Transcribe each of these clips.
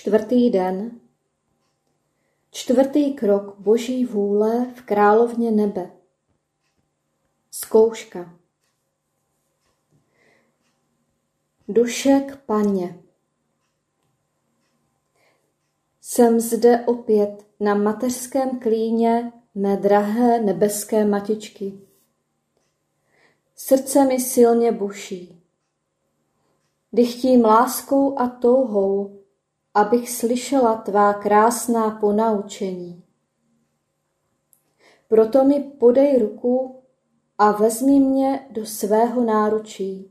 Čtvrtý den. Čtvrtý krok Boží vůle v královně nebe. Zkouška. Dušek paně. Jsem zde opět na mateřském klíně mé drahé nebeské matičky. Srdce mi silně buší. Dychtím láskou a touhou, abych slyšela tvá krásná ponaučení. Proto mi podej ruku a vezmi mě do svého náručí.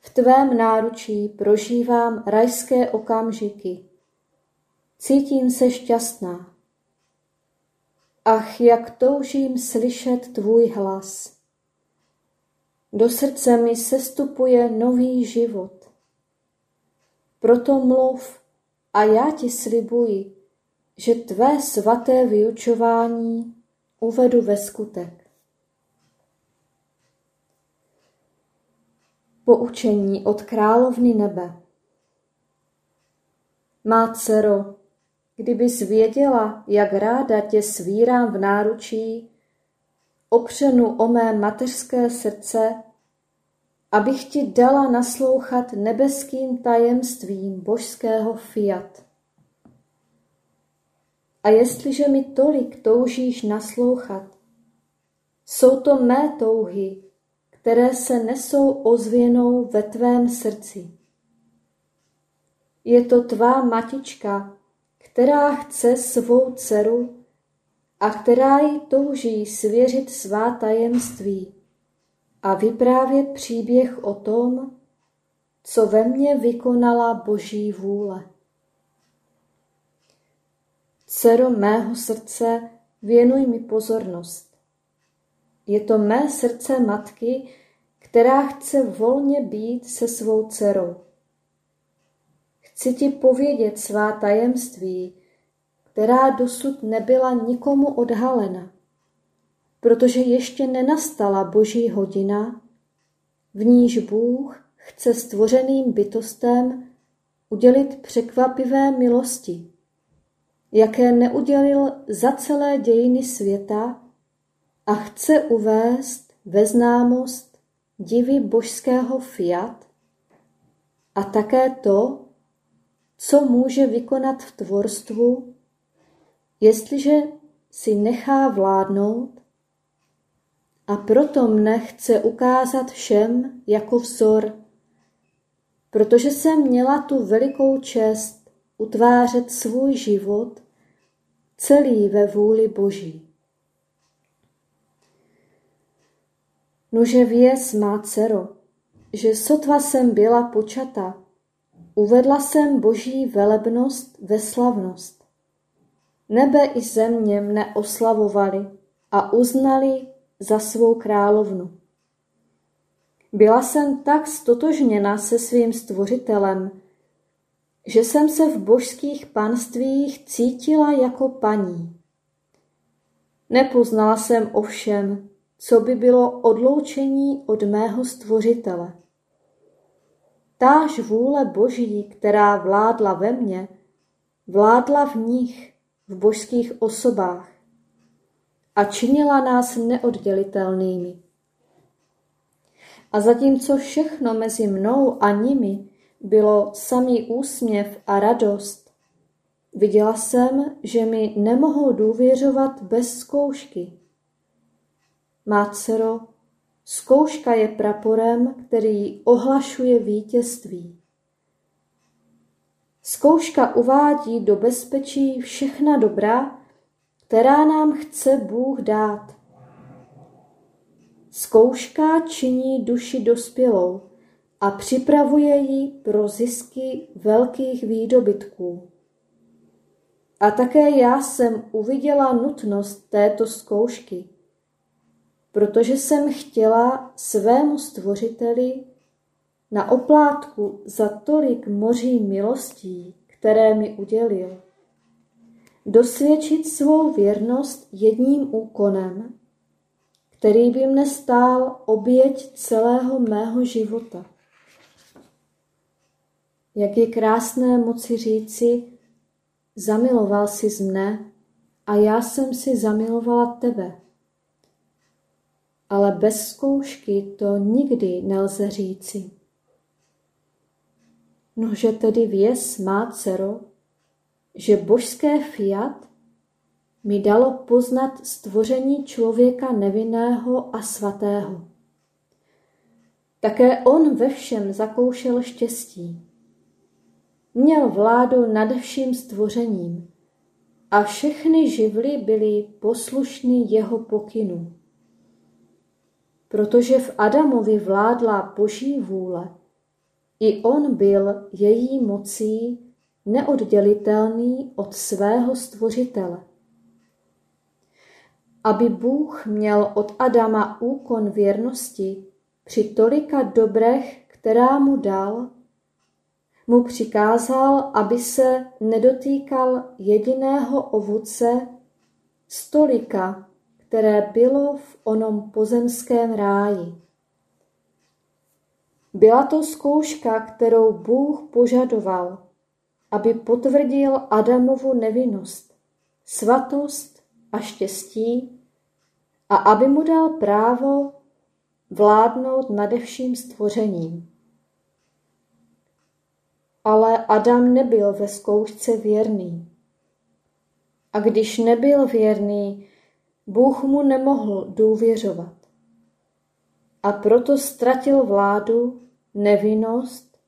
V tvém náručí prožívám rajské okamžiky. Cítím se šťastná. Ach, jak toužím slyšet tvůj hlas. Do srdce mi sestupuje nový život. Proto mluv a já ti slibuji, že tvé svaté vyučování uvedu ve skutek. Poučení od královny nebe Má dcero, kdybys věděla, jak ráda tě svírám v náručí, opřenu o mé mateřské srdce abych ti dala naslouchat nebeským tajemstvím božského fiat. A jestliže mi tolik toužíš naslouchat, jsou to mé touhy, které se nesou ozvěnou ve tvém srdci. Je to tvá matička, která chce svou dceru, a která jí touží svěřit svá tajemství a vyprávět příběh o tom, co ve mně vykonala Boží vůle. Dcero mého srdce, věnuj mi pozornost. Je to mé srdce matky, která chce volně být se svou dcerou. Chci ti povědět svá tajemství, která dosud nebyla nikomu odhalena, protože ještě nenastala boží hodina, v níž Bůh chce stvořeným bytostem udělit překvapivé milosti, jaké neudělil za celé dějiny světa a chce uvést ve známost divy božského fiat a také to, co může vykonat v tvorstvu, jestliže si nechá vládnout a proto mne chce ukázat všem jako vzor, protože jsem měla tu velikou čest utvářet svůj život celý ve vůli Boží. Nože věz, má dcero, že sotva jsem byla počata, uvedla jsem Boží velebnost ve slavnost. Nebe i země mne oslavovali a uznali za svou královnu. Byla jsem tak stotožněna se svým stvořitelem, že jsem se v božských panstvích cítila jako paní. Nepoznala jsem ovšem, co by bylo odloučení od mého stvořitele. Táž vůle boží, která vládla ve mně, vládla v nich, v božských osobách a činila nás neoddělitelnými. A zatímco všechno mezi mnou a nimi bylo samý úsměv a radost, viděla jsem, že mi nemohou důvěřovat bez zkoušky. Má dcero, zkouška je praporem, který ohlašuje vítězství. Zkouška uvádí do bezpečí všechna dobra, která nám chce Bůh dát. Zkouška činí duši dospělou a připravuje ji pro zisky velkých výdobytků. A také já jsem uviděla nutnost této zkoušky, protože jsem chtěla svému stvořiteli na oplátku za tolik moří milostí, které mi udělil, dosvědčit svou věrnost jedním úkonem, který by mne stál oběť celého mého života. Jak je krásné moci říci, zamiloval si z mne a já jsem si zamilovala tebe. Ale bez zkoušky to nikdy nelze říci. Nože tedy věz, má dcero, že božské fiat mi dalo poznat stvoření člověka nevinného a svatého. Také on ve všem zakoušel štěstí. Měl vládu nad vším stvořením a všechny živly byly poslušny jeho pokynu. Protože v Adamovi vládla boží vůle, i on byl její mocí neoddělitelný od svého stvořitele. Aby Bůh měl od Adama úkon věrnosti při tolika dobrech, která mu dal, mu přikázal, aby se nedotýkal jediného ovoce stolika, které bylo v onom pozemském ráji. Byla to zkouška, kterou Bůh požadoval, aby potvrdil Adamovu nevinnost, svatost a štěstí a aby mu dal právo vládnout nade vším stvořením. Ale Adam nebyl ve zkoušce věrný. A když nebyl věrný, Bůh mu nemohl důvěřovat. A proto ztratil vládu, nevinnost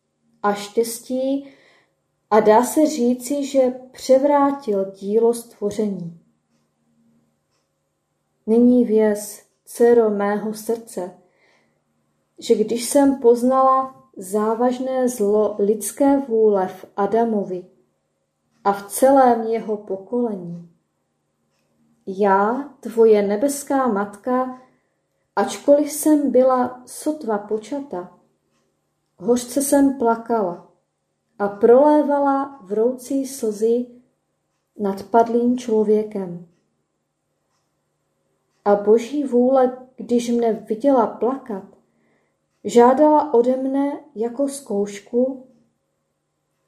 a štěstí a dá se říci, že převrátil dílo stvoření. Nyní věz, dcero mého srdce, že když jsem poznala závažné zlo lidské vůle v Adamovi a v celém jeho pokolení, já, tvoje nebeská matka, ačkoliv jsem byla sotva počata, hořce jsem plakala a prolévala vroucí slzy nad padlým člověkem. A boží vůle, když mne viděla plakat, žádala ode mne jako zkoušku,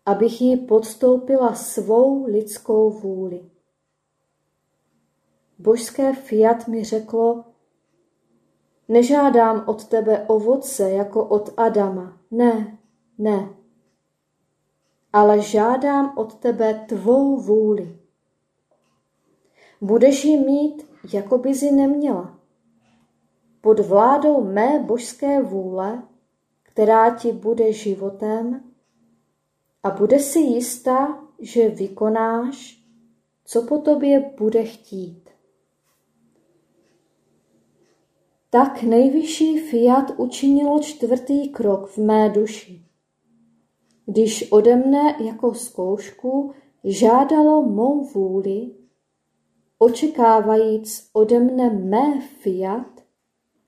abych jí podstoupila svou lidskou vůli. Božské fiat mi řeklo, nežádám od tebe ovoce jako od Adama, ne, ne, ale žádám od tebe tvou vůli. Budeš ji mít, jako by ji neměla. Pod vládou mé božské vůle, která ti bude životem, a bude si jistá, že vykonáš, co po tobě bude chtít. Tak nejvyšší fiat učinilo čtvrtý krok v mé duši, když ode mne jako zkoušku žádalo mou vůli, očekávajíc ode mne mé fiat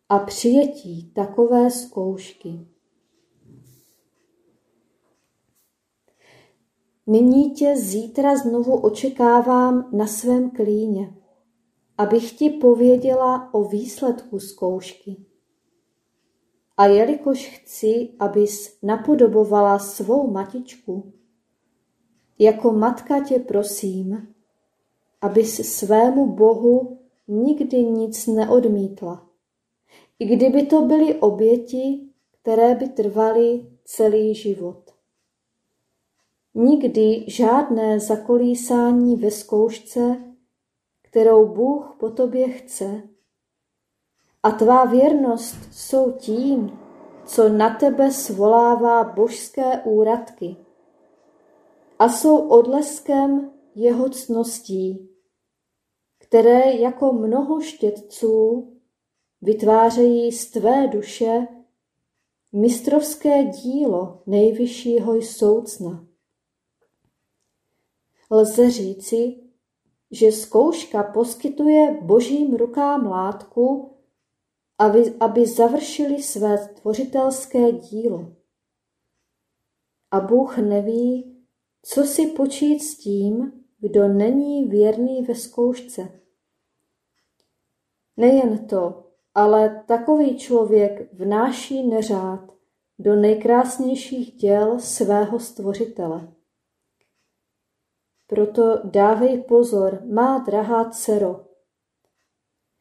a přijetí takové zkoušky. Nyní tě zítra znovu očekávám na svém klíně abych ti pověděla o výsledku zkoušky. A jelikož chci, abys napodobovala svou matičku, jako matka tě prosím, abys svému Bohu nikdy nic neodmítla, i kdyby to byly oběti, které by trvaly celý život. Nikdy žádné zakolísání ve zkoušce kterou Bůh po tobě chce. A tvá věrnost jsou tím, co na tebe svolává božské úradky a jsou odleskem jeho cností, které jako mnoho štětců vytvářejí z tvé duše mistrovské dílo nejvyššího soucna. Lze říci, že zkouška poskytuje božím rukám látku, aby, aby završili své tvořitelské dílo. A Bůh neví, co si počít s tím, kdo není věrný ve zkoušce. Nejen to, ale takový člověk vnáší neřád do nejkrásnějších děl svého stvořitele. Proto dávej pozor, má drahá dcero.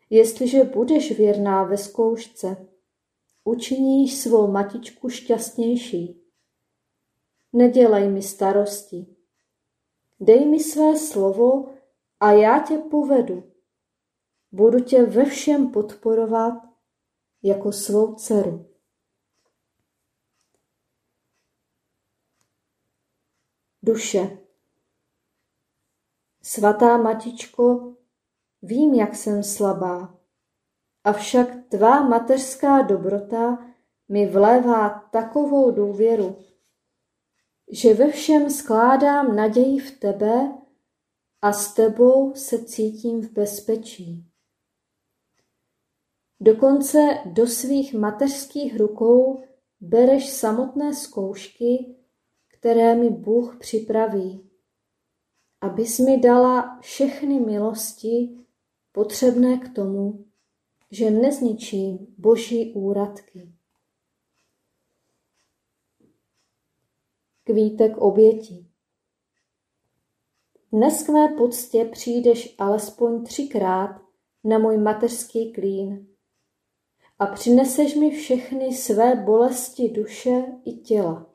Jestliže budeš věrná ve zkoušce, učiníš svou matičku šťastnější. Nedělej mi starosti. Dej mi své slovo a já tě povedu. Budu tě ve všem podporovat jako svou dceru. Duše. Svatá Matičko, vím, jak jsem slabá, avšak tvá mateřská dobrota mi vlévá takovou důvěru, že ve všem skládám naději v tebe a s tebou se cítím v bezpečí. Dokonce do svých mateřských rukou bereš samotné zkoušky, které mi Bůh připraví abys mi dala všechny milosti potřebné k tomu, že nezničím boží úradky. Kvítek oběti. Dnes k mé poctě přijdeš alespoň třikrát na můj mateřský klín a přineseš mi všechny své bolesti duše i těla.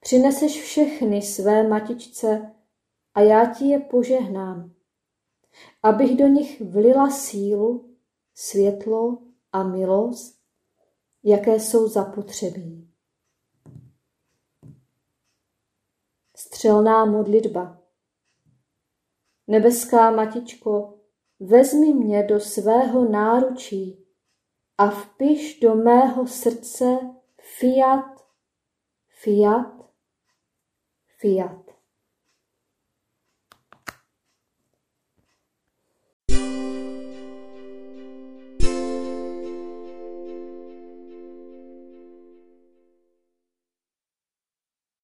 Přineseš všechny své matičce a já ti je požehnám, abych do nich vlila sílu, světlo a milost, jaké jsou zapotřebí. Střelná modlitba Nebeská Matičko, vezmi mě do svého náručí a vpiš do mého srdce fiat, fiat, fiat.